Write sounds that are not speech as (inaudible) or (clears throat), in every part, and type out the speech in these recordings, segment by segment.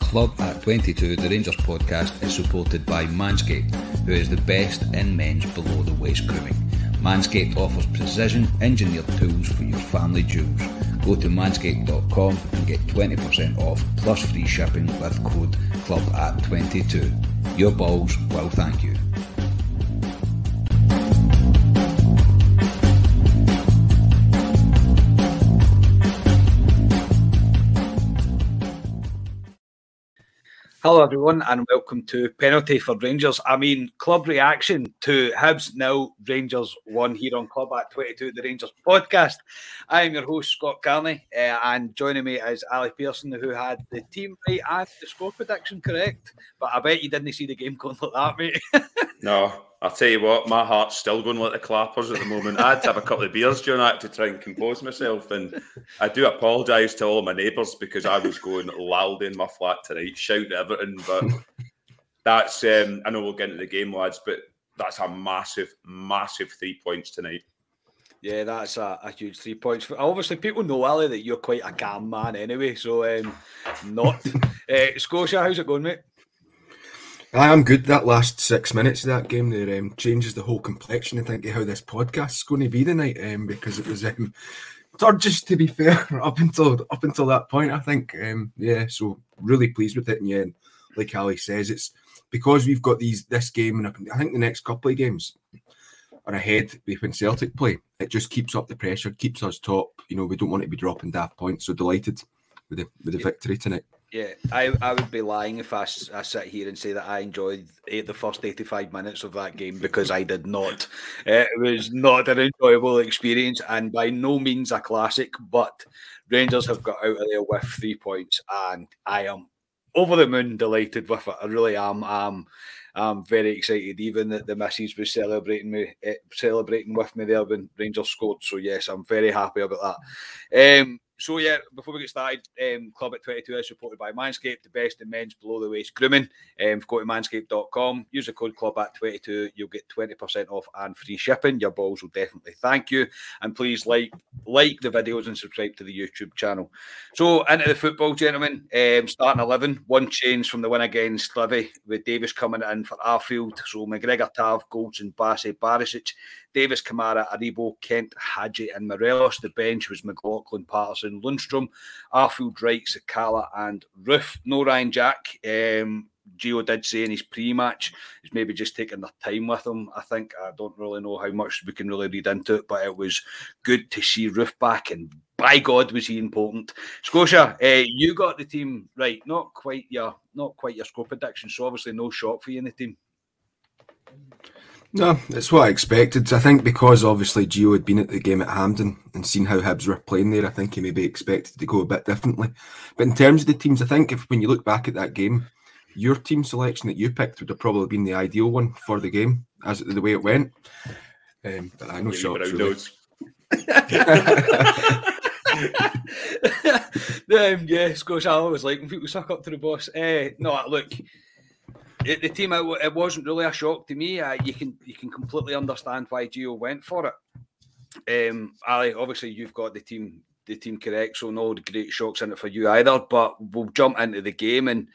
Club at 22, the Rangers podcast, is supported by Manscaped, who is the best in men's below the waist grooming. Manscaped offers precision engineered tools for your family jewels. Go to manscaped.com and get 20% off plus free shipping with code club at 22. Your balls will thank you. Hello, everyone, and welcome to Penalty for Rangers. I mean, club reaction to Hibs now Rangers one here on Club at 22, the Rangers podcast. I am your host, Scott Carney, uh, and joining me is Ali Pearson, who had the team right and the score prediction correct. But I bet you didn't see the game going like that, mate. (laughs) No, I'll tell you what, my heart's still going like the clappers at the moment. I had to have a couple of beers during that to try and compose myself. And I do apologise to all my neighbours because I was going loud in my flat tonight, shouting everything. But that's, um, I know we'll get into the game, lads, but that's a massive, massive three points tonight. yeah, that's a, a huge three points. Obviously, people know, Ali, that you're quite a calm man anyway. So, um, not. (laughs) uh, Scotia, how's it going, mate? I am good. That last six minutes of that game there um, changes the whole complexion. I think of how this podcast is going to be tonight um, because it was um, just to be fair (laughs) up until up until that point. I think um, yeah, so really pleased with it. And yeah, like Ali says, it's because we've got these this game and I think the next couple of games are ahead when Celtic play. It just keeps up the pressure, keeps us top. You know, we don't want to be dropping daft points. So delighted with the with the victory tonight. Yeah, I, I would be lying if I, I sit here and say that I enjoyed the first 85 minutes of that game because I did not. It was not an enjoyable experience and by no means a classic, but Rangers have got out of there with three points and I am over the moon delighted with it. I really am. Um, I'm very excited. Even that the missus was celebrating me, eh, celebrating with me there when Rangers scored. So yes, I'm very happy about that. Um, so yeah, before we get started, um, Club at 22 is supported by Manscaped, the best in men's below the waist grooming. Um, go to manscaped.com, use the code Club at 22, you'll get 20% off and free shipping. Your balls will definitely thank you. And please like like the videos and subscribe to the YouTube channel. So into the football, gentlemen. Um, starting 11, one change from the win against Livy with Davis coming in for Arfield. So McGregor, Tav, Goldson, Bassey, Barisic, Davis, Kamara, Aribo, Kent, Hagi, and Morelos. The bench was McLaughlin, Patterson, Lundstram, Arfield, Drake, Sakala, and Roofe. No Ryan Jack. Um, Gio did say in his pre-match is maybe just taking their time with him. I think I don't really know how much we can really read into it, but it was good to see Roofe back, and by God was he important. Scotia, uh, you got the team right, not quite your not quite your score prediction, so obviously no shock for you in the team. No, it's what I expected. I think because obviously Gio had been at the game at Hampden and seen how Hibs were playing there, I think he maybe expected to go a bit differently. But in terms of the teams, I think if when you look back at that game, your team selection that you picked would have probably been the ideal one for the game as the way it went. Um, but I know shots. Really. um, yeah, Scotia, I always like when people suck up to the boss. Uh, no, look, it, the team, it, it, wasn't really a shock to me. Uh, you can you can completely understand why Gio went for it. Um, Ali, obviously you've got the team the team correct, so no great shocks in it for you either. But we'll jump into the game and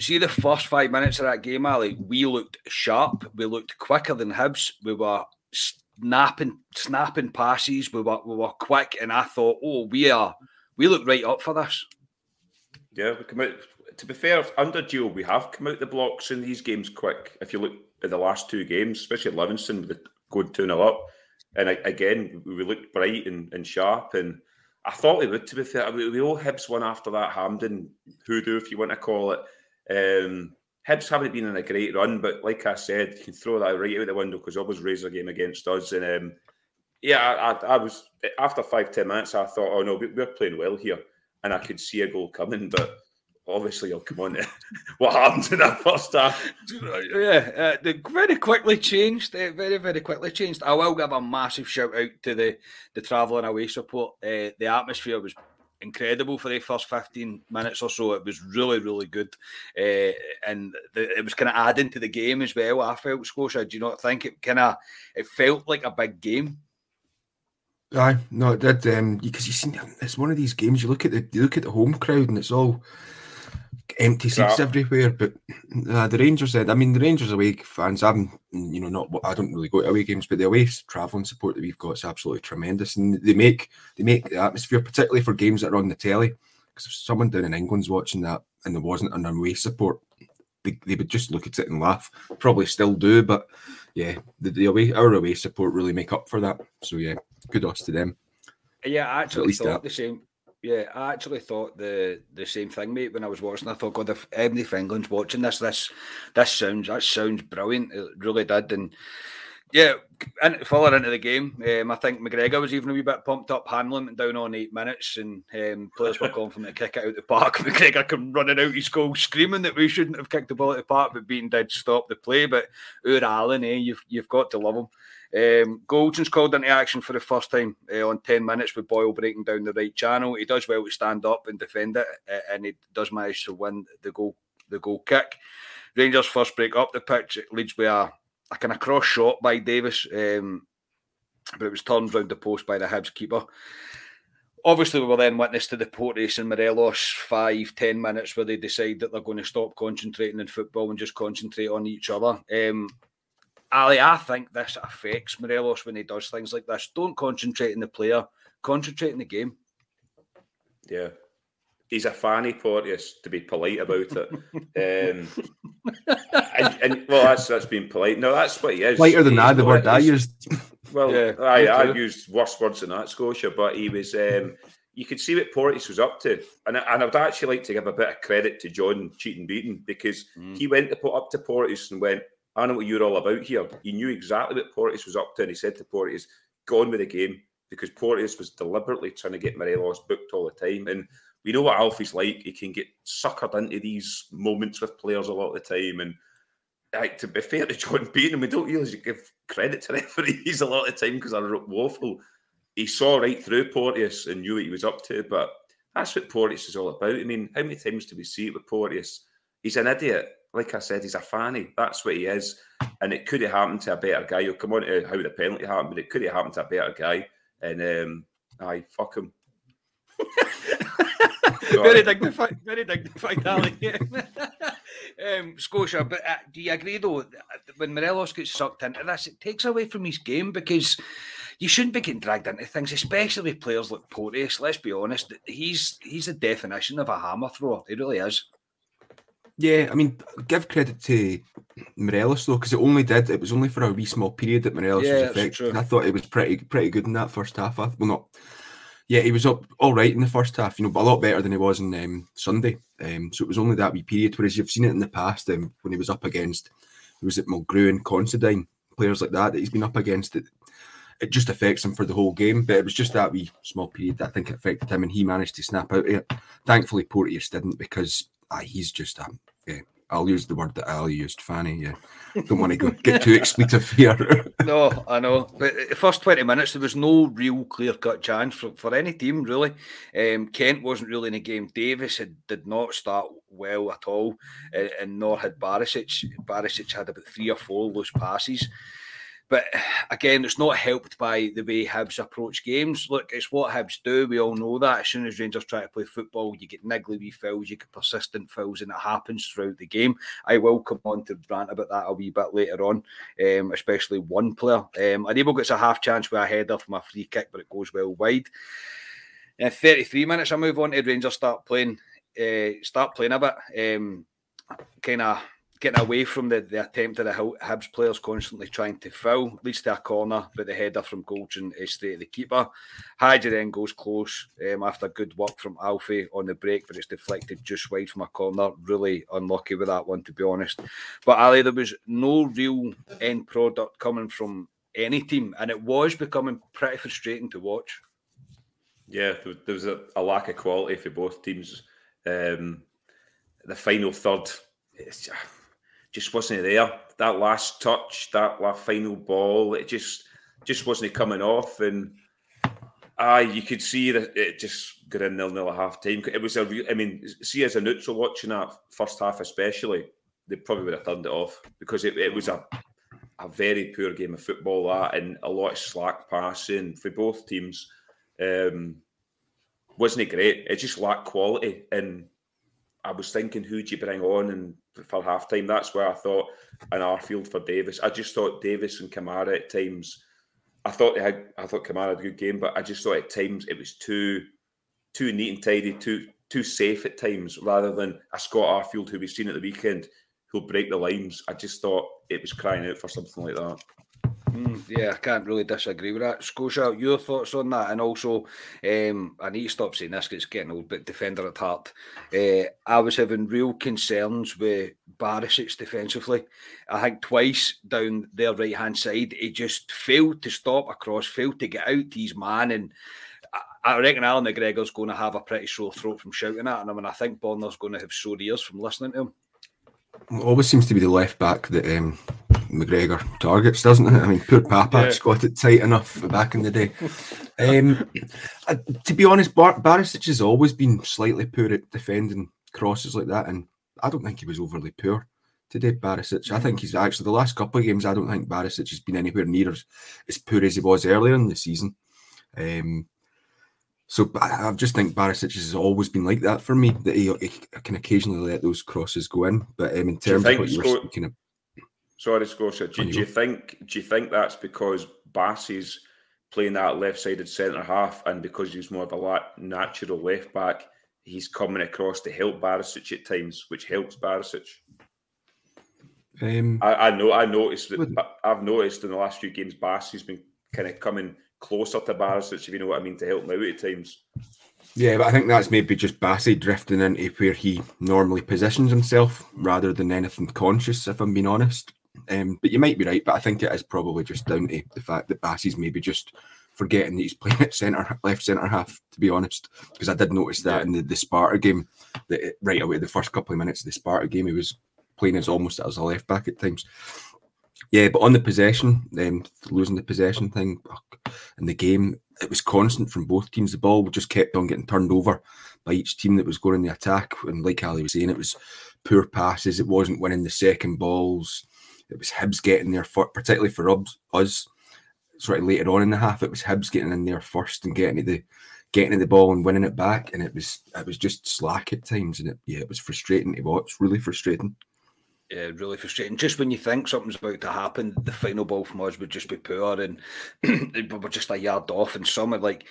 see the first five minutes of that game, Ali. We looked sharp. We looked quicker than Hibs. We were snapping snapping passes. We were we were quick, and I thought, oh, we are we look right up for this. Yeah, we come out to be fair, under Gio, we have come out the blocks in these games quick. If you look at the last two games, especially Livingston, with going 2 0 up. And again, we looked bright and, and sharp. And I thought we would, to be fair. We, we all Hibs won after that Hampden hoodoo, if you want to call it. Um, Hibs haven't been in a great run, but like I said, you can throw that right out the window because always raised a game against us. And um, yeah, I, I, was after five ten minutes, I thought, oh no, we're playing well here, and I could see a goal coming, but obviously you'll come on to (laughs) what happened in that first half. (laughs) Yeah, uh, they very quickly changed. Uh, very, very quickly changed. I will give a massive shout out to the the travelling away support. Uh, the atmosphere was incredible for the first 15 minutes or so. It was really, really good. Uh, and the, it was kind of adding to the game as well. I felt Scotia. Do you not think it kind of it felt like a big game? Aye, no, it did. Um, because you see, it's one of these games. You look at the you look at the home crowd, and it's all empty seats yeah. everywhere. But uh, the Rangers said, I mean, the Rangers away fans, I'm, you know, not, I don't really go to away games, but the away travelling support that we've got is absolutely tremendous, and they make they make the atmosphere, particularly for games that are on the telly. Because if someone down in England's watching that and there wasn't an away support, they, they would just look at it and laugh. Probably still do, but yeah, the, the away our away support really make up for that. So yeah, kudos to them. Yeah, I actually thought that. the same. Yeah, I actually thought the the same thing, mate. When I was watching, I thought, God, if Ebony England's watching this, this this sounds that sounds brilliant. It really did, and yeah, and further into the game, um, I think McGregor was even a wee bit pumped up, handling down on eight minutes, and um, players were (laughs) calling for him to kick it out the park. (laughs) McGregor come running out his goal, screaming that we shouldn't have kicked the ball at the park, but being dead stop the play. But Ur Allen, eh, you've you've got to love him. Um, Goldson's called into action for the first time uh, on 10 minutes with Boyle breaking down the right channel. He does well to stand up and defend it, uh, and he does manage to win the goal the goal kick. Rangers first break up the pitch. It leads with a, a kind of cross shot by Davis, um, but it was turned round the post by the Hibs keeper. Obviously, we were then witness to the Porteous and Morelos five, ten minutes where they decide that they're going to stop concentrating in football and just concentrate on each other. Um, Ali, I think this affects Morelos when he does things like this. Don't concentrate on the player, concentrate on the game. Yeah. He's a fanny Porteous, to be polite about it. um, (laughs) and, and, well, that's that's being polite. No, that's what he is. Lighter than that, the word I used. Well, yeah, I, I used worse words than that, Scotia, but he was. Um, you could see what Porteous was up to, and and I'd actually like to give a bit of credit to John Cheating Beaton because mm. he went to put up to Porteous and went, I know what you're all about here. He knew exactly what Porteous was up to, and he said to Porteous, "Go on with the game," because Porteous was deliberately trying to get Morelos booked all the time. And we know what Alfie's like; he can get suckered into these moments with players a lot of the time. And like, to be fair to John (laughs) Beaton, we don't usually give credit to (laughs) referees a lot of the time because they're woeful. He saw right through Porteous and knew what he was up to, but that's what Porteous is all about. I mean, how many times do we see it with Porteous? He's an idiot like I said, he's a fanny. That's what he is. And it could have happened to a better guy. You'll come on to how the penalty happened, but it could have happened to a better guy. And um, aye, fuck him. (laughs) very dignified, very dignified, Ali. (laughs) um, Scotia, but uh, do you agree though? When Morelos gets sucked into this, it takes away from his game because you shouldn't be getting dragged into things, especially with players like Porteous. Let's be honest, he's he's the definition of a hammer thrower. He really is. Yeah, I mean, give credit to Morelos though, because it only did. It was only for a wee small period that Morelos Yeah, was effective. I thought it was pretty pretty good in that first half. I- Well, not. Yeah, he was up all right in the first half, you know, but a lot better than he was on um, Sunday. Um, so it was only that wee period. Whereas you've seen it in the past um, when he was up against, who was it Mulgrew and Considine, players like that that he's been up against. It, it just affects him for the whole game. But it was just that wee small period that I think affected him, and he managed to snap out of it. Thankfully, Porteous didn't because ah, he's just a. Yeah, I'll use the word that Al used, Fanny. Yeah, (laughs) don't want to go get too expletive here. (laughs) No, I know. But the first 20 minutes, there was no real clear cut chance for, for any team, really. Um, Kent wasn't really in the game. Davis had, did not start well at all, uh, and nor had Barisic. Barisic had about three or four loose passes. But again, it's not helped by the way Hibs approach games. Look, it's what Hibs do. We all know that. As soon as Rangers try to play football, you get niggly wee fouls, you get persistent fouls, and it happens throughout the game. I will come on to rant about that a wee bit later on, um, especially one player. Um, Anibal gets a half chance with a header from a free kick, but it goes well wide. In 33 minutes, I move on to Rangers start playing, uh, start playing a bit, um, kind of getting away from the, the attempt of the Hib- Hibs players constantly trying to foul. Leads to a corner, but the header from Goldson is straight at the keeper. Hagi then goes close um, after good work from Alfie on the break, but it's deflected just wide from a corner. Really unlucky with that one, to be honest. But Ali, there was no real end product coming from any team, and it was becoming pretty frustrating to watch. Yeah, there, there was a, a lack of quality for both teams. Um, the final third, it's just, just wasn't there. That last touch, that last final ball, it just just wasn't coming off, and ah, you could see that it just got a nil nil at half time. It was a real. I mean, see as a neutral watching that first half, especially, they probably would have turned it off because it, it was a a very poor game of football that, and a lot of slack passing for both teams. Um, wasn't it great? It just lacked quality, and I was thinking, who do you bring on and for half time? That's where I thought an Arfield for Davis. I just thought Davis and Kamara at times. I thought they had. I thought Kamara had a good game, but I just thought at times it was too, too neat and tidy, too too safe at times, rather than a Scott Arfield who we've seen at the weekend who'll break the lines. I just thought it was crying out for something like that. Mm, yeah, I can't really disagree with that. Scotia, your thoughts on that? And also, um, I need to stop saying this because it's getting old, but defender at heart. Uh, I was having real concerns with Barisic defensively. I think twice down their right hand side, he just failed to stop across, failed to get out to his man. And I, I reckon Alan McGregor's going to have a pretty sore throat from shouting at him. And I think Bonner's going to have sore ears from listening to him. Always seems to be the left back that um, McGregor targets, doesn't it? I mean, poor Papac's Yeah. got it tight enough back in the day. Um, uh, to be honest, Bar- Barisic has always been slightly poor at defending crosses like that, and I don't think he was overly poor today, Barisic. I think he's actually the last couple of games. I don't think Barisic has been anywhere near as, as poor as he was earlier in the season. Um, so I I just think Barisic has always been like that for me. That he, he can occasionally let those crosses go in, but um, in terms of what you were speaking of, Sorry, Scotia. Do, do you think do you think that's because Bassey's playing that left-sided centre half, and because he's more of a natural left back, he's coming across to help Barisic at times, which helps Barisic. um, I, I know I noticed that Wouldn't- I've noticed in the last few games Bassey's been kind of coming closer to Barisic, if you know what I mean, to help him out at times. yeah, but I think that's maybe just Bassey drifting into where he normally positions himself rather than anything conscious. If I'm being honest, um, but you might be right. But I think it is probably just down to the fact that Bassey's maybe just forgetting that he's playing at centre, left centre half. To be honest, because I did notice that in the, the Sparta game, that it- right away the first couple of minutes of the Sparta game, he was playing as almost as a left back at times. Yeah, but on the possession, um, losing the possession thing in the game, it was constant from both teams. The ball just kept on getting turned over by each team that was going in the attack. And like Ali was saying, it was poor passes. It wasn't winning the second balls. It was Hibs getting there, for, particularly for us. Sort of later on in the half, it was Hibs getting in there first and getting the getting the ball and winning it back. And it was it was just slack at times, and it yeah, it was frustrating to watch. Really frustrating. Yeah, really frustrating. Just when you think something's about to happen, the final ball from us would just be poor and (clears throat) we're just a yard off. And some are like,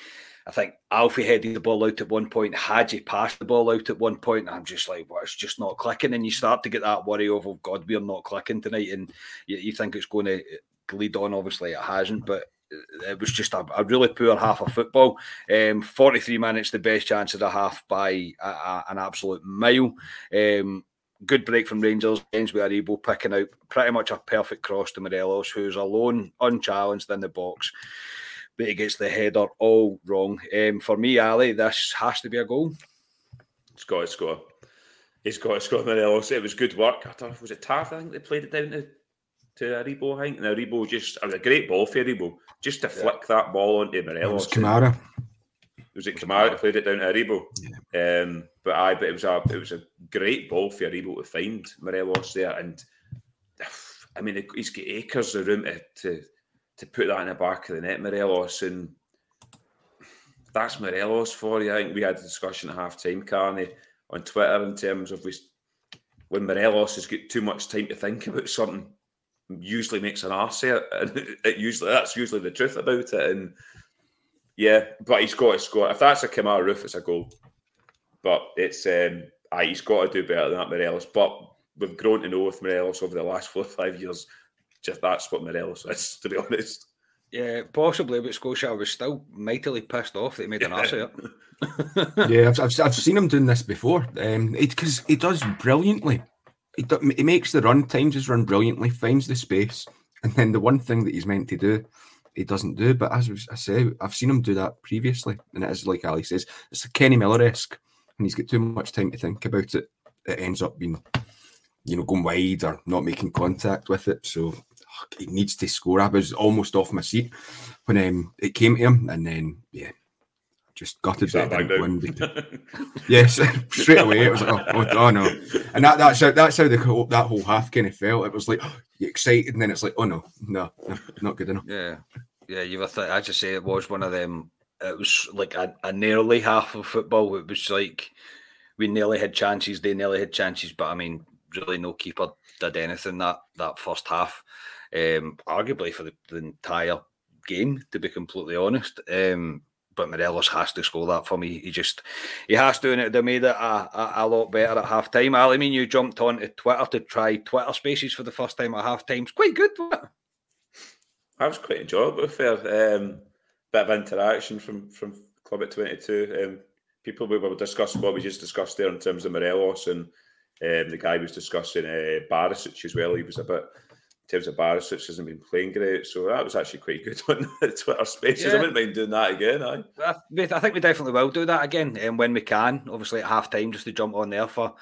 I think Alfie headed the ball out at one point, Hagi passed the ball out at one point, and I'm just like, well, it's just not clicking. And you start to get that worry of, oh God, we're not clicking tonight. And you, you think it's going to lead on, obviously it hasn't, but it was just a, a really poor half of football. Um, 43 minutes, the best chance of the half by a, a, an absolute mile. Um, good break from Rangers. Ends with Aribo picking out pretty much a perfect cross to Morelos, who's alone, unchallenged in the box. But he gets the header all wrong. Um, for me, Ali, this has to be a goal. It's got to score. He's got to score Morelos. It was good work. I thought, was it Tav? I think they played it down to, to Aribo, I think. And Aribo just, it was a great ball for Aribo. Just to yeah. flick that ball onto Morelos. It was Kamara. Was it Kamara that played it down to Aribo? Yeah. Um, but I, but it was a, it was a great ball for Aribo to find Morelos there. And (sighs) I mean, he's got acres of room to, to to put that in the back of the net, Morelos, and that's Morelos for you. I think we had a discussion at half time, Carney, on Twitter in terms of we, when Morelos has got too much time to think about something, usually makes an arse of it, and (laughs) it usually that's usually the truth about it. And yeah, but he's got to score. If that's a Kemar Roofe, it's a goal. But it's um, aye, he's got to do better than that, Morelos. But we've grown to know with Morelos over the last four or five years just that's what Morelos (laughs) is, to be honest. Yeah, possibly, but Scotia was still mightily pissed off that he made an ass of it. yeah, I've, I've, I've, seen him doing this before. Um, because he does brilliantly. He, do, he makes the run times his run brilliantly, finds the space, and then the one thing that he's meant to do, he doesn't do. But as I say, I've seen him do that previously, and it is like Ali says, it's a Kenny Miller esque, and he's got too much time to think about it. It ends up being, you know, going wide or not making contact with it. So he needs to score. I was almost off my seat when um, it came to him, and then yeah, just gutted that didn't win. yes, (laughs) straight away it was like, oh, oh, oh, no, and that, that's how that's how the that whole half kind of felt. It was like (gasps) oh, you're excited, and then it's like, oh no, no, no not good enough. Yeah, yeah, you were. Th- I just say it was one of them. It was like a, a nearly half of football. It was like we nearly had chances, they nearly had chances, but I mean, really, no keeper did anything that that first half um, arguably for the, the, entire game, to be completely honest. Um, but Morelos has to score that for me. He just he has to, and it made it a, a, a lot better at half time. I mean, you jumped onto Twitter to try Twitter Spaces for the first time at half time. It's quite good. I was quite enjoyable. Fair um, bit of interaction from from Club at Twenty Two. Um, people we were discussing what we just discussed there in terms of Morelos, and um, the guy was discussing uh, Barisic as well. He was a bit terms of Barisic hasn't been playing great, so that was actually quite good (laughs) on the Twitter Spaces. Yeah. I wouldn't mind doing that again. I, I think we definitely will do that again, and um, when we can, obviously at half time, just to jump on there for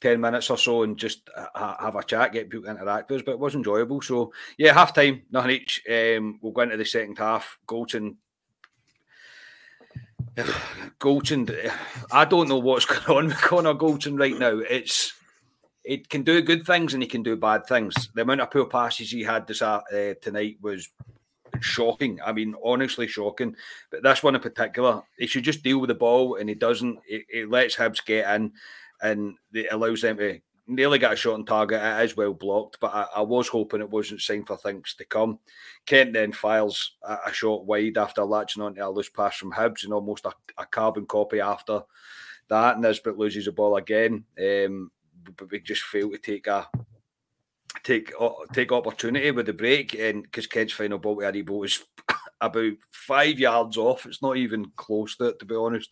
ten minutes or so and just ha- have a chat, get people to interact with us. But it was enjoyable. So yeah, half time, nothing each. Um, we'll go into the second half. Goldson (sighs) Goldson, (sighs) I don't know what's (laughs) going on with Connor Goldson right now. It's he can do good things and he can do bad things. The amount of poor passes he had this uh, tonight was shocking. I mean, honestly shocking. But this one in particular, he should just deal with the ball, and he doesn't. It, lets Hibs get in, and it allows them to nearly get a shot on target. It is well blocked, but I, I was hoping it wasn't sign for things to come. Kent then files a, a, shot wide after latching onto a loose pass from Hibs, and almost a, a carbon copy after that. Nisbet loses the ball again. Um, we just fail to take a take take opportunity with the break, and because Kent's final ball to Aribo is (coughs) about five yards off, it's not even close to it, to be honest.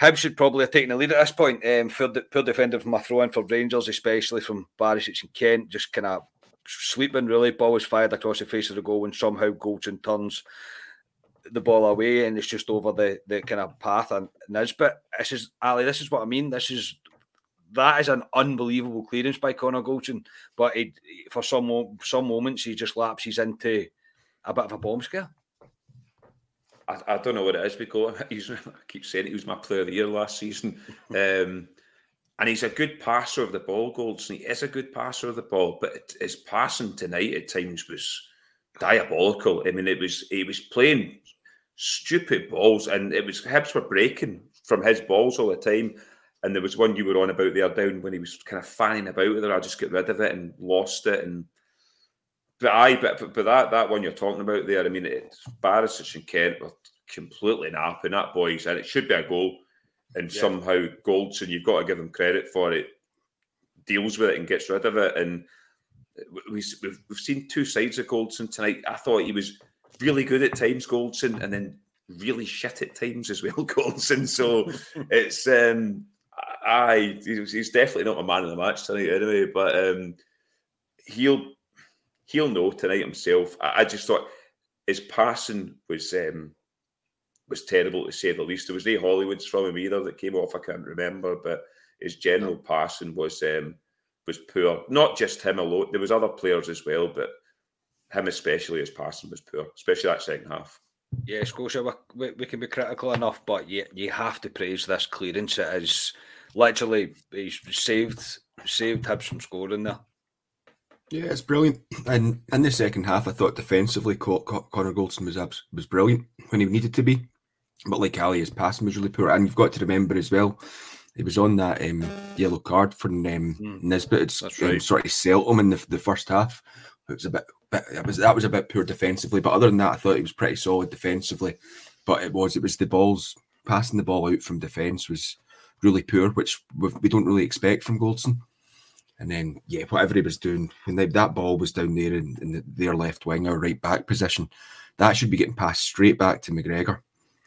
Hibs should probably have taken the lead at this point. Um, poor, poor defender from a throw in for Rangers, especially from Barisic and Kent, just kind of sweeping really. Ball was fired across the face of the goal, and somehow Goldson turns the ball away, and it's just over the, the kind of path and Nisbet. This is Ali. This is what I mean. This is that is an unbelievable clearance by Connor Goldson. But it, for some some moments, he just lapses into a bit of a bomb scare. I, I don't know what it is because (laughs) he's, I keep saying he was my player of the year last season. (laughs) Um, and he's a good passer of the ball, Goldson. He is a good passer of the ball, but his passing tonight at times was diabolical. I mean, it was he was playing stupid balls, and it was Hibs were breaking from his balls all the time. And there was one you were on about there down when he was kind of fanning about there. I just get rid of it and lost it. And but I but but that that one you're talking about there, I mean, it's Barisic and Kent were completely napping that boys, and it should be a goal. And yeah. somehow Goldson, you've got to give him credit for it, deals with it and gets rid of it. And we, we've, we've seen two sides of Goldson tonight. I thought he was really good at times, Goldson, and then really shit at times as well, (laughs) Goldson. So (laughs) it's um I he's definitely not a man of the match tonight anyway, but um he'll he'll know tonight himself. I, I just thought his passing was um was terrible to say the least. There was no Hollywoods from him either that came off. I can't remember, but his general passing was um, was poor. Not just him alone. There was other players as well, but him especially his passing was poor, especially that second half. Yeah, Scotia, we, we can be critical enough, but you, you have to praise this clearance. It is literally he's saved saved Hibs from scoring there. Yeah, it's brilliant. And in the second half, I thought defensively, Connor Goldson was abs- was brilliant when he needed to be. But like Ali, his passing was really poor. And you've got to remember as well, he was on that um, yellow card for um, mm. Nisbet. It's um, right. um, sort of selt him in the, the first half. It was a bit, bit it was that was a bit poor defensively. But other than that, I thought he was pretty solid defensively. But it was it was the balls passing the ball out from defence was really poor, which we don't really expect from Goldson. And then, yeah, whatever he was doing, when they, that ball was down there in, in the, their left wing or right back position, that should be getting passed straight back to McGregor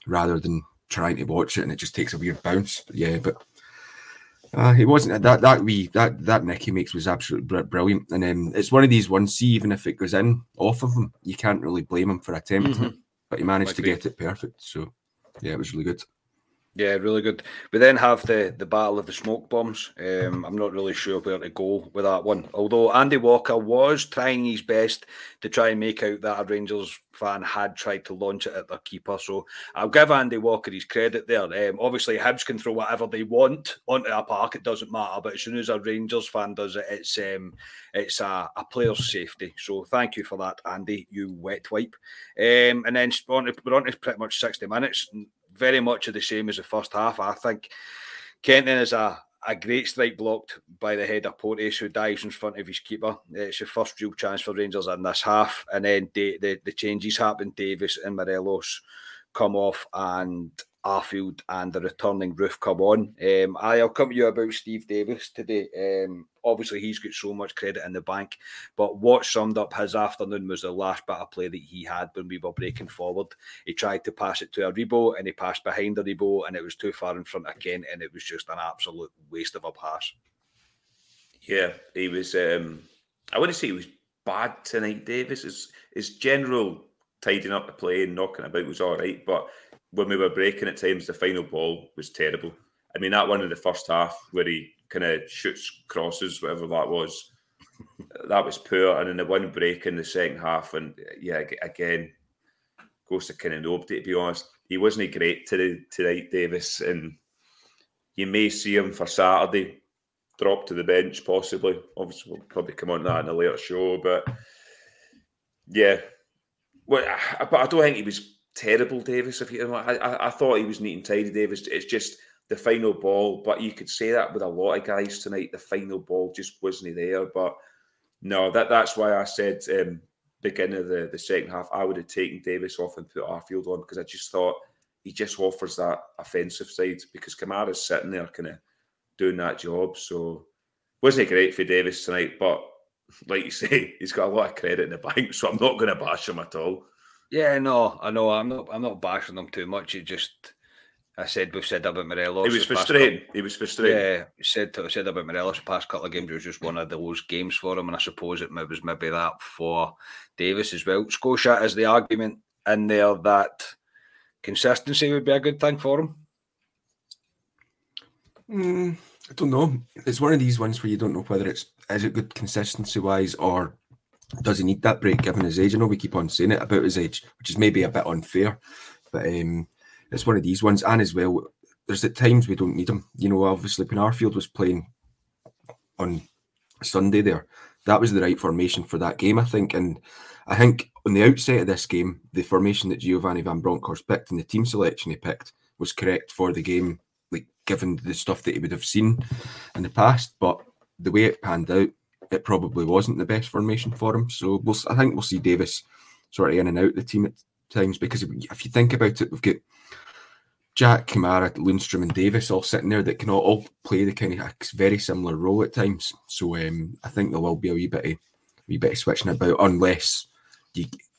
rather than trying to watch it and it just takes a weird bounce. But yeah, but uh, it wasn't that that we that that Nicky makes was absolutely brilliant, and um, it's one of these ones. See, even if it goes in off of him, you can't really blame him for attempting mm-hmm. it, but he managed to get it perfect. So yeah, it was really good. Yeah, really good. We then have the the battle of the smoke bombs. Um, I'm not really sure where to go with that one. Although Andy Walker was trying his best to try and make out that a Rangers fan had tried to launch it at their keeper. So I'll give Andy Walker his credit there. Um, obviously, Hibs can throw whatever they want onto a park; it doesn't matter. But as soon as a Rangers fan does it, it's um, it's a, a player's safety. So thank you for that, Andy. You wet wipe. Um, and then we're on, to, pretty much 60 minutes very much of the same as the first half. I think Kenton is a, a great strike blocked by the head of Porteous who dives in front of his keeper. It's the first real chance for Rangers in this half. And then the, the, the changes happen. Davis and Morelos come off and Arfield and the returning Roofe come on. Um, I'll come to you about Steve Davis today. Um, obviously, he's got so much credit in the bank, but what summed up his afternoon was the last bit of play that he had when we were breaking forward. He tried to pass it to Aribo and he passed behind Aribo and it was too far in front of Kent and it was just an absolute waste of a pass. Yeah, he was. Um, I wouldn't say he was bad tonight, Davis. His, his general tidying up the play and knocking about was all right, but when we were breaking at times, the final ball was terrible. I mean, that one in the first half where he kind of shoots crosses, whatever that was, (laughs) that was poor. And then the one break in the second half, and yeah, again, goes to kind of nobody, to be honest. He wasn't great today, tonight, Davis, and you may see him for Saturday drop to the bench, possibly. Obviously, we'll probably come on that in a later show, but yeah. Well, but I don't think he was terrible, Davis. If you, I, I thought he was neat and tidy, Davis. It's just the final ball, but you could say that with a lot of guys tonight. The final ball just wasn't there. But no, that that's why I said um, beginning of the, the second half, I would have taken Davis off and put Arfield on because I just thought he just offers that offensive side because Kamara's sitting there kind of doing that job. So wasn't it great for Davis tonight? But like you say, (laughs) he's got a lot of credit in the bank, so I'm not going to bash him at all. Yeah, no, I know. I'm not. I'm not bashing them too much. It just, I said we've said about Morelos. He was frustrating. Couple, he was frustrating. Yeah, said I said about Morelos. The past couple of games it was just one of those games for him, and I suppose it was maybe that for Davis as well. Scotia is the argument in there that consistency would be a good thing for him. Mm, I don't know. It's one of these ones where you don't know whether it's is it good consistency wise or does he need that break given his age? I know we keep on saying it about his age, which is maybe a bit unfair, but um, it's one of these ones. And as well, there's at times we don't need him. You know, obviously, when was playing on Sunday there, that was the right formation for that game, I think. And I think on the outset of this game, the formation that Giovanni Van Bronckhorst picked and the team selection he picked was correct for the game, like given the stuff that he would have seen in the past. But the way it panned out, it probably wasn't the best formation for him. So we'll, I think we'll see Davis sort of in and out the team at times because if you think about it, we've got Jack, Kamara, Lundstram, and Davis all sitting there that can all, all play the kind of very similar role at times. So um, I think there will be a wee bit of wee bit of switching about unless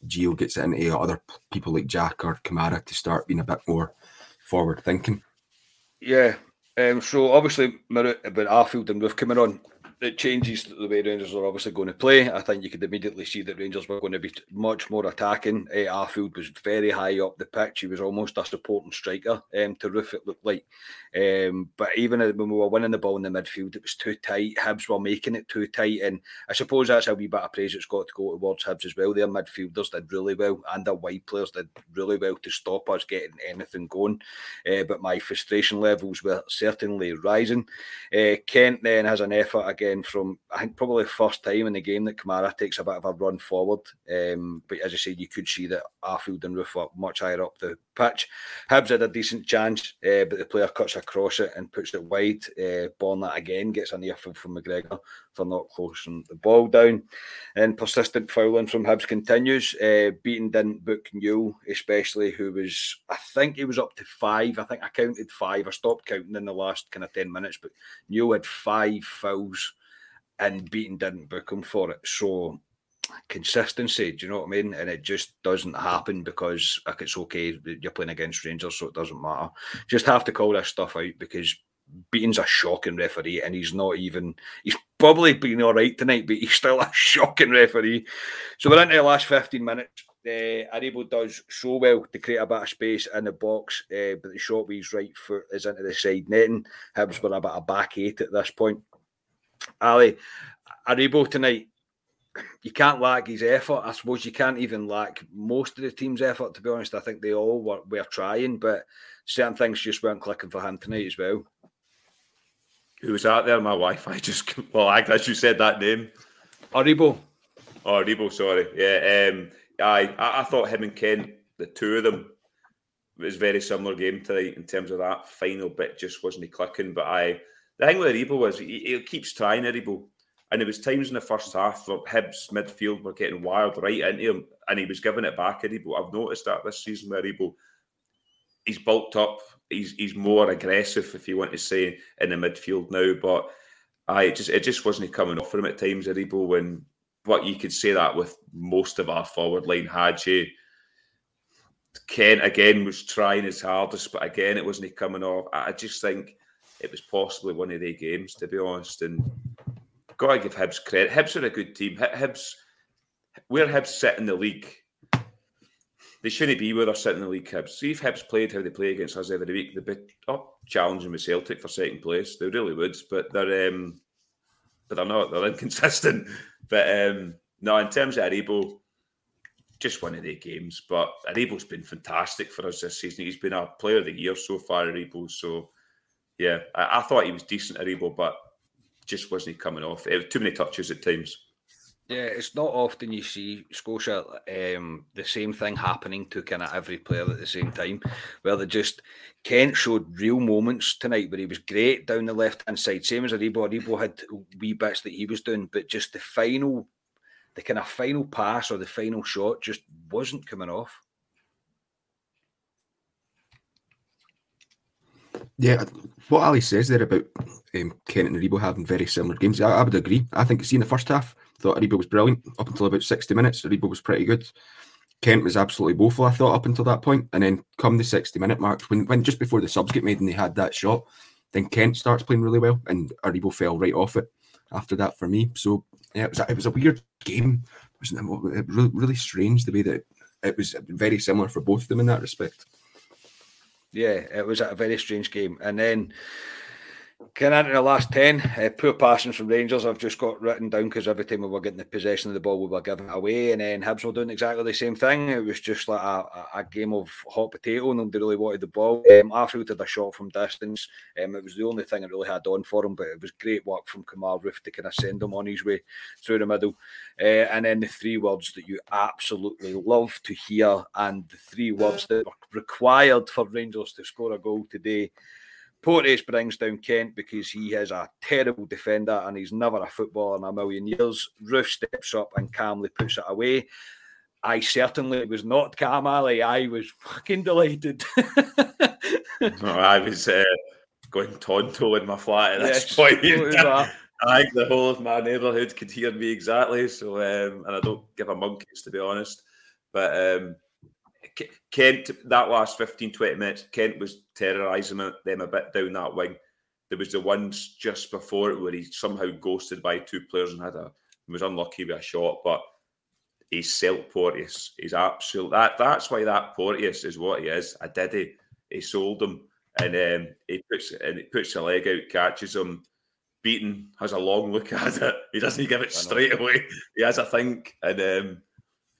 Gio gets into other people like Jack or Kamara to start being a bit more forward thinking. Yeah. Um, so obviously, about Arfield and Roofe coming on, it changes the way Rangers are obviously going to play. I think you could immediately see that Rangers were going to be much more attacking. Uh, Arfield was very high up the pitch. He was almost a supporting striker um, to Roofe, it looked like. Um, but even when we were winning the ball in the midfield, it was too tight. Hibs were making it too tight. And I suppose that's a wee bit of praise that's got to go towards Hibs as well. Their midfielders did really well and their wide players did really well to stop us getting anything going. Uh, but my frustration levels were certainly rising. Uh, Kent then has an effort again again from I think probably first time in the game that Kamara takes a bit of a run forward. Um, but as I said, you could see that Arfield and Roofe were much higher up the pitch. Hibs had a decent chance, uh, but the player cuts across it and puts it wide. Uh, that again gets an earful from McGregor for not closing the ball down. And persistent fouling from Hibs continues. Uh, Beaton didn't book Newell, especially who was, I think he was up to five. I think I counted five. I stopped counting in the last kind of 10 minutes, but Newell had five fouls and Beaton didn't book him for it. So consistency, do you know what I mean? And it just doesn't happen because like it's okay, you're playing against Rangers, so it doesn't matter. Just have to call this stuff out because Beaton's a shocking referee, and he's not even he's probably been all right tonight, but he's still a (laughs) shocking referee. So we're into the last 15 minutes. Uh, Aribo does so well to create a bit of space in the box, uh, but the shot with his right foot is into the side netting. Hibs were a bit of back eight at this point. Ali, Aribo tonight, you can't lack his effort. I suppose you can't even lack most of the team's effort, to be honest. I think they all were, were trying, but certain things just weren't clicking for him tonight as well. Who was out there? My wife, (laughs) I just well, I as you said that name, Aribo. Oh, Aribo, sorry. Yeah, um, I, I thought him and Kent, the two of them, it was very similar game tonight in terms of that final bit just wasn't clicking. But I the thing with Aribo was he, he keeps trying Aribo. And there was times in the first half where Hibs midfield were getting wild right into him and he was giving it back Aribo. I've noticed that this season with Aribo. He's bulked up. He's he's more aggressive, if you want to say, in the midfield now. But I it just it just wasn't coming off for him at times, Aribo, when what you could say that with most of our forward line, Hagi. Kent again was trying his hardest, but again it wasn't coming off. I just think it was possibly one of their games, to be honest. And got to give Hibs credit. Hibs are a good team. Hibs, where Hibs sit in the league, they shouldn't be where they're sitting in the league. Hibs. See if Hibs played how they play against us every week, they'd be up challenging with Celtic for second place. They really would, but they're um, but they're not. They're (laughs) inconsistent. But um, no, in terms of Aribo, just one of their games. But Aribo's been fantastic for us this season. He's been our player of the year so far, Aribo. So yeah, I, I thought he was decent, Aribo, but just wasn't coming off. It was too many touches at times. Yeah, it's not often you see Scotia um, the same thing happening to kind of every player at the same time. Where they just Kent showed real moments tonight where he was great down the left hand side, same as Aribo. Aribo had wee bits that he was doing, but just the final, the kind of final pass or the final shot just wasn't coming off. Yeah, what Ali says there about um, Kent and Aribo having very similar games, I, I, would agree. I think, see, in the first half, thought Aribo was brilliant up until about 60 minutes. Aribo was pretty good. Kent was absolutely woeful, I thought, up until that point. And then come the 60 minute mark, when, when just before the subs get made and they had that shot, then Kent starts playing really well and Aribo fell right off it after that for me. So, yeah, it was a, it was a weird game. It was really, really strange the way that it was very similar for both of them in that respect. Yeah, it was a very strange game. And then Of into the last 10, uh, poor passing from Rangers, I've just got written down because every time we were getting the possession of the ball, we were giving it away. And then Hibs were doing exactly the same thing. It was just like a, a game of hot potato, they really wanted the ball. Um, had a shot from distance. Um, it was the only thing I really had on for him, but it was great work from Kemar Roofe to kind of send him on his way through the middle. Uh, and then the three words that you absolutely love to hear, and the three words that were required for Rangers to score a goal today. Porteous brings down Kent because he is a terrible defender and he's never a footballer in a million years. Roofe steps up and calmly puts it away. I certainly was not Cam Ali. I was fucking delighted. (laughs) no, I was uh, going tonto in my flat at this yes, point. (laughs) I think the whole of my neighbourhood could hear me exactly. So, um, and I don't give a monkeys to be honest. But um, Kent, that last 15, 20 minutes, Kent was terrorising them a bit down that wing. There was the ones just before it where he somehow ghosted by two players and had a was unlucky with a shot, but he's Celt Porteous. He's absolute that that's why that Porteous is what he is. A diddy. He sold him and um, he puts and he puts a leg out, catches him, Beaton, has a long look (laughs) at it. He doesn't give it straight away. He has a think and um,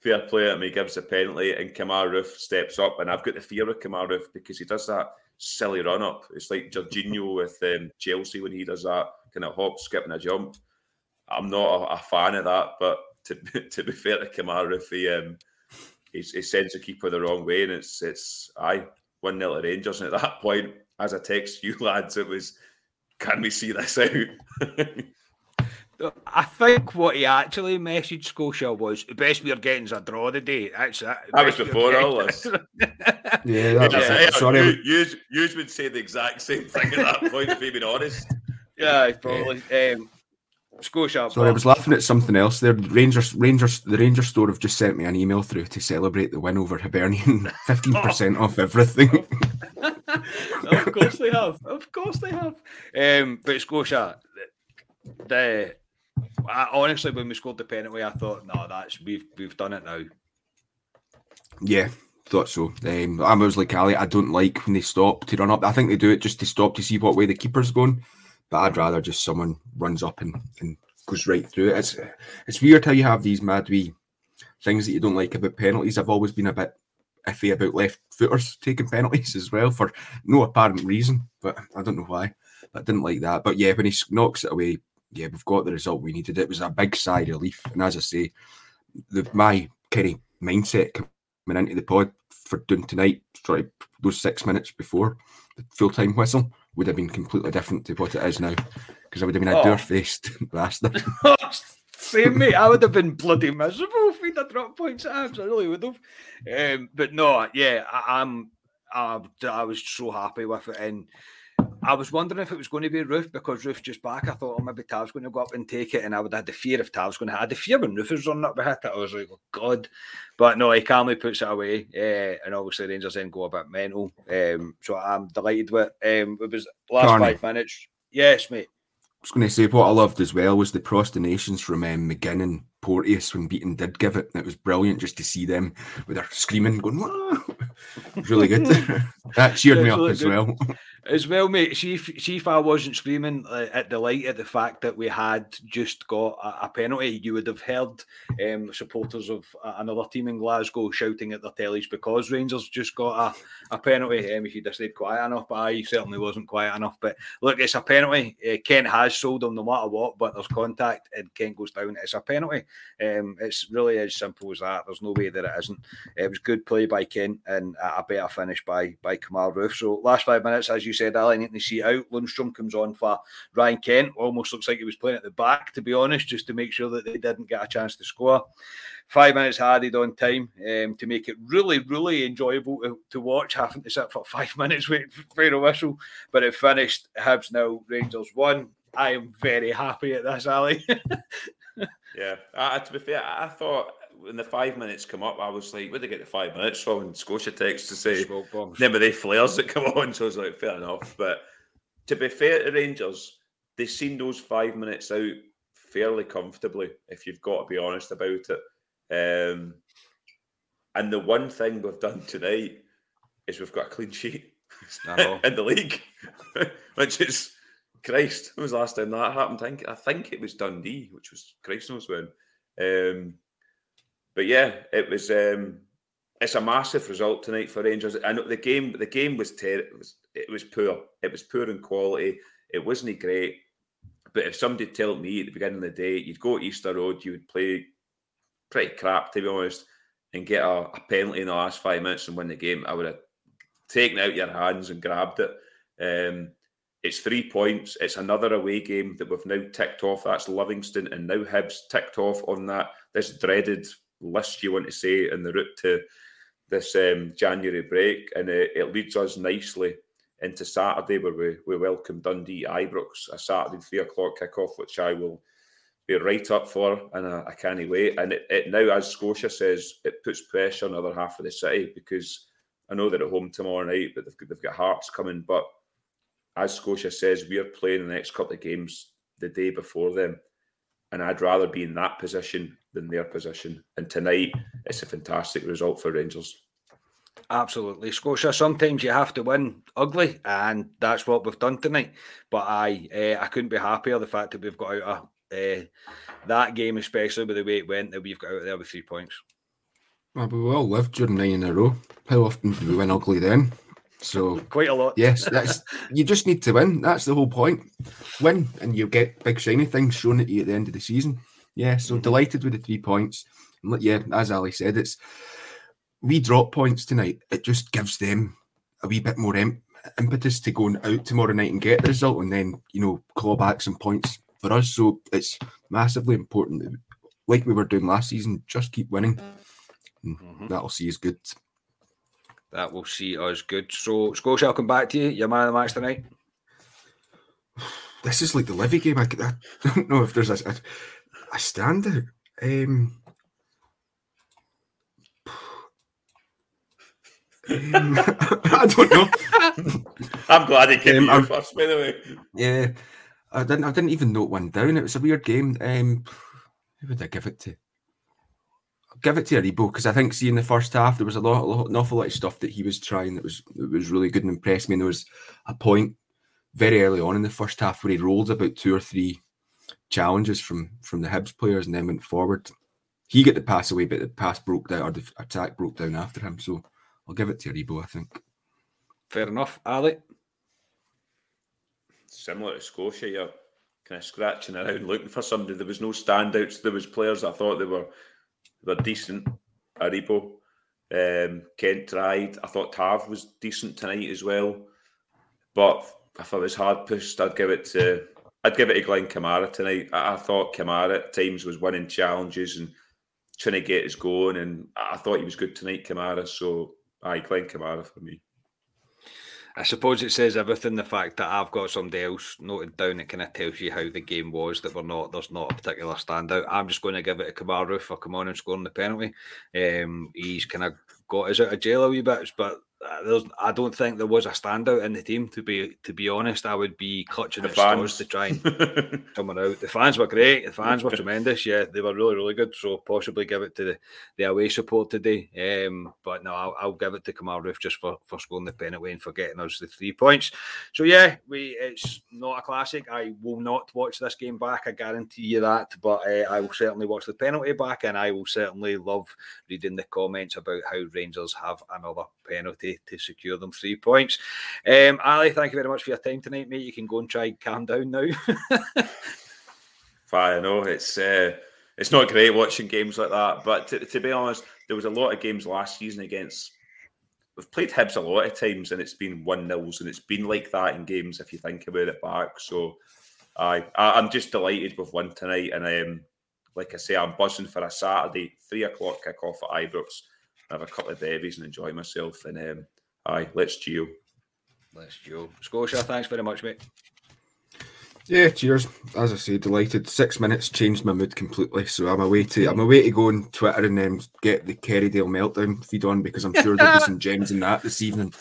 fair play at him. He gives a penalty and Kemar Roofe steps up. And I've got the fear of Kemar Roofe because he does that silly run up. It's like Jorginho with um, Chelsea when he does that kind of hop, skip, and a jump. I'm not a, a fan of that, but to, (laughs) to be fair to Kemar Roofe, he, um, he, he sends the keeper the wrong way, and it's it's I one 0 Rangers. And at that point, as I text you (laughs) lads, it was, can we see this out? (laughs) I think what he actually messaged Scotia was the best we're getting is a draw today. That's that. That was before all this. (laughs) yeah, that was yeah, sorry. You, you, would say the exact same thing at that point, if you being honest. Yeah, probably. Um, Scotia. Sorry, I was laughing at something else there. Rangers, Rangers, the Rangers store have just sent me an email through to celebrate the win over Hibernian. (laughs) Fifteen percent off everything. (laughs) of course they have. Of course they have. Um, but Scotia, the, the I, honestly, when we scored the penalty, I thought, no, that's we've we've done it now. Yeah, thought so. Um, I was like Ali. I don't like when they stop to run up. I think they do it just to stop to see what way the keeper's going. But I'd rather just someone runs up and, and goes right through it. It's it's weird how you have these mad wee things that you don't like about penalties. I've always been a bit iffy about left footers taking penalties as well for no apparent reason, but I don't know why. I didn't like that. But yeah, when he knocks it away, yeah, we've got the result we needed. It was a big sigh of relief. And as I say, the my kind of mindset coming into the pod for doing tonight, sorry, those six minutes before the full time whistle would have been completely different to what it is now because I would have been a oh. door faced (laughs) bastard. (laughs) Same mate, I would have been bloody miserable if we'd have dropped points at Abs. I really would have. Um, but no, yeah, I, I'm. I, I was so happy with it, and I was wondering if it was going to be Roofe because Roofe's just back. I thought, oh, maybe Tav's going to go up and take it, and I would have had the fear if Tav's going to. I had the fear when Roofe was running up behind it. I was like, oh God, but no, he calmly puts it away, uh, and obviously Rangers then go a bit mental. Um, so I'm delighted with. Um, it was last Carney. five minutes. Yes, mate. I was going to say what I loved as well was the prostinations from um, McGinn and Porteous when Beaton did give it. It was brilliant just to see them with their screaming, going, (laughs) it was really good. (laughs) that cheered me up as good. well (laughs) as well, mate. See if, see if I wasn't screaming uh, at the light at the fact that we had just got a, a penalty, you would have heard um, supporters of another team in Glasgow shouting at their tellies because Rangers just got a, a penalty. Um, if you just stayed quiet enough, but I certainly wasn't quiet enough. But look, it's a penalty. Uh, Kent has sold them no matter what, but there's contact and Kent goes down. It's a penalty. Um, it's really as simple as that. There's no way that it isn't. It was good play by Kent and a better finish by by Kemar Roofe. So last five minutes, as you said, Ali, needing to see out. Lundstram comes on for Ryan Kent. Almost looks like he was playing at the back, to be honest, just to make sure that they didn't get a chance to score. Five minutes added on time um, to make it really, really enjoyable to, to, watch, having to sit for five (laughs) minutes waiting for a whistle. But it finished Hibs now, Rangers one. I am very happy at this, Ali. (laughs) yeah, uh, to be fair, I thought when the five minutes come up, I was like, where did they get the five minutes from? And Scotia text to say, never they flares that come on. (laughs) So I was like, fair enough. But to be fair to Rangers, they've seen those five minutes out fairly comfortably, if you've got to be honest about it. Um, and the one thing we've done tonight is we've got a clean sheet (laughs) in the league, (laughs) which is Christ. When was the last time that happened? I think, I think it was Dundee, which was Christ knows when. Um, but yeah, it was. Um, it's a massive result tonight for Rangers. I know the game. The game was terrible. It was, it was poor. It was poor in quality. It wasn't great. But if somebody told me at the beginning of the day, you'd go to Easter Road, you would play pretty crap to be honest, and get a, a penalty in the last five minutes and win the game, I would have taken out your hands and grabbed it. Um, it's three points. It's another away game that we've now ticked off. That's Livingston, and now Hibs ticked off on that this dreaded list you want to say in the route to this um, January break, and it, it, leads us nicely into Saturday where we, we welcome Dundee Ibrox, a Saturday three o'clock kickoff, which I will be right up for, and I, I can't wait. And it, it, now, as Scotia says, it puts pressure on the other half of the city because I know they're at home tomorrow night, but they've, they've got Hearts coming. But as Scotia says, we are playing the next couple of games the day before them. And I'd rather be in that position than their position. And tonight, it's a fantastic result for Rangers. Absolutely, Scotia. Sometimes you have to win ugly, and that's what we've done tonight. But I, uh, I couldn't be happier the fact that we've got out of uh, that game, especially with the way it went, that we've got out there with three points. Well, we all lived during nine in a row. How often do we win ugly then? So quite a lot. Yes, that's you just need to win. That's the whole point. Win and you get big shiny things shown at you at the end of the season. Yeah, so mm-hmm. delighted with the three points. Yeah, as Ali said, it's we drop points tonight. It just gives them a wee bit more em- impetus to going out tomorrow night and get the result, and then you know claw back some points for us. So it's massively important, like we were doing last season. Just keep winning. Mm-hmm. That'll see us good that will see us good. So, Scotia, I'll come back to you. Your man of the match tonight. (sighs) This is like the Livy game. I, I don't know if there's a, a, a standout. Um, um, (laughs) I don't know. (laughs) I'm glad he came um, first, by the way. Yeah, I didn't. I didn't even note one down. It was a weird game. Um, who would I give it to? give it to Aribo because I think seeing the first half there was a lot, a lot, an awful lot of stuff that he was trying that was that was really good and impressed me. And there was a point very early on in the first half where he rolled about two or three challenges from from the Hibs players and then went forward. He got the pass away, but the pass broke down or the attack broke down after him. So I'll give it to Aribo, I think. Fair enough, Ali. Similar to Scotia, you're kind of scratching around looking for somebody. There was no standouts. There was players I thought they were they're decent. Aribo. Um, Kent tried. I thought Tav was decent tonight as well. But if I was hard pushed, I'd give it to I'd give it to Glenn Kamara tonight. I, I thought Kamara at times was winning challenges and trying to get his going, and I thought he was good tonight, Kamara. So I Glenn Kamara for me. I suppose it says everything. The fact that I've got somebody else noted down it kind of tells you how the game was. That we're not there's not a particular standout. I'm just going to give it to Kamaru for come on and scoring the penalty. Um, he's kind of got us out of jail a wee bit, but uh, I don't think there was a standout in the team. To be to be honest, I would be clutching the at straws to try and (laughs) someone out. The fans were great. The fans were tremendous. Yeah, they were really really good. So possibly give it to the, the away support today. Um, but no, I'll, I'll give it to Kemar just for, for scoring the penalty and for getting us the three points. So yeah, we it's not a classic. I will not watch this game back. I guarantee you that. But uh, I will certainly watch the penalty back, and I will certainly love reading the comments about how Rangers have another penalty to secure them three points. Um, Ali, thank you very much for your time tonight, mate. You can go and try calm down now. (laughs) I know it's uh, it's not great watching games like that, but to, to, be honest, there was a lot of games last season against. We've played Hibs a lot of times, and it's been one nils, and it's been like that in games if you think about it back. So, I I'm just delighted with one tonight, and um, like I say, I'm buzzing for a Saturday three o'clock kickoff at Ibrox have a couple of babies and enjoy myself. And um, aye, let's Gio. Let's Gio. Scotia, thanks very much, mate. Yeah, cheers. As I say, delighted. Six minutes changed my mood completely. So I'm away to I'm away to go on Twitter and then get the Kerrydale meltdown feed on because I'm sure there'll be some (laughs) gems in that this evening.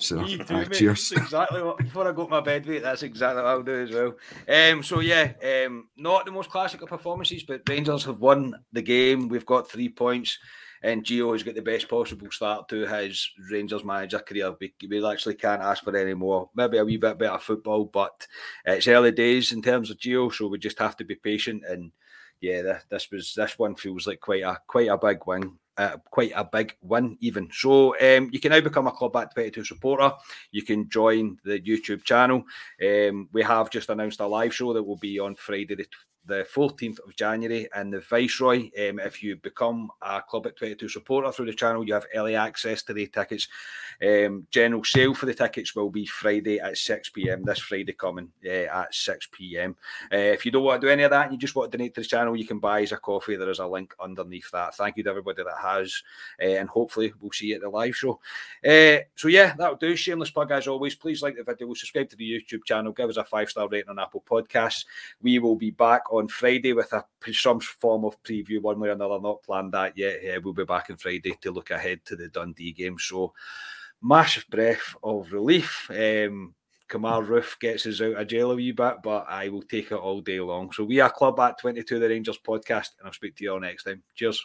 So do, uh, cheers. That's exactly what before I go to my bed, mate. That's exactly what I'll do as well. Um, so yeah, um, not the most classic of performances, but Rangers have won the game. We've got three points and Gio has got the best possible start to his Rangers manager career. We, we actually can't ask for any more. Maybe a wee bit better football, but it's early days in terms of Gio, so we just have to be patient. And yeah, this was this one feels like quite a quite a big win. Uh, quite a big win, even. So um, you can now become a Club at 22 supporter. You can join the YouTube channel. Um, we have just announced a live show that will be on Friday, the the 14th of January in the Viceroy. Um, if you become a Club at 22 supporter through the channel, you have early access to the tickets. Um, general sale for the tickets will be Friday at 6 pm. This Friday coming uh, at 6 pm. Uh, if you don't want to do any of that and you just want to donate to the channel, you can buy us a coffee. There is a link underneath that. Thank you to everybody that has, uh, and hopefully we'll see you at the live show. Uh, so yeah, that'll do. Shameless plug as always. Please like the video, subscribe to the YouTube channel, give us a five star rating on Apple Podcasts. We will be back on Friday with a some form of preview, one way or another. Not planned that yet. Yeah, we'll be back on Friday to look ahead to the Dundee game. So massive breath of relief. Um, Kemar Roofe gets us out of jail a wee bit, but I will take it all day long. So we are Club at 22, the Rangers podcast, and I'll speak to you all next time. Cheers.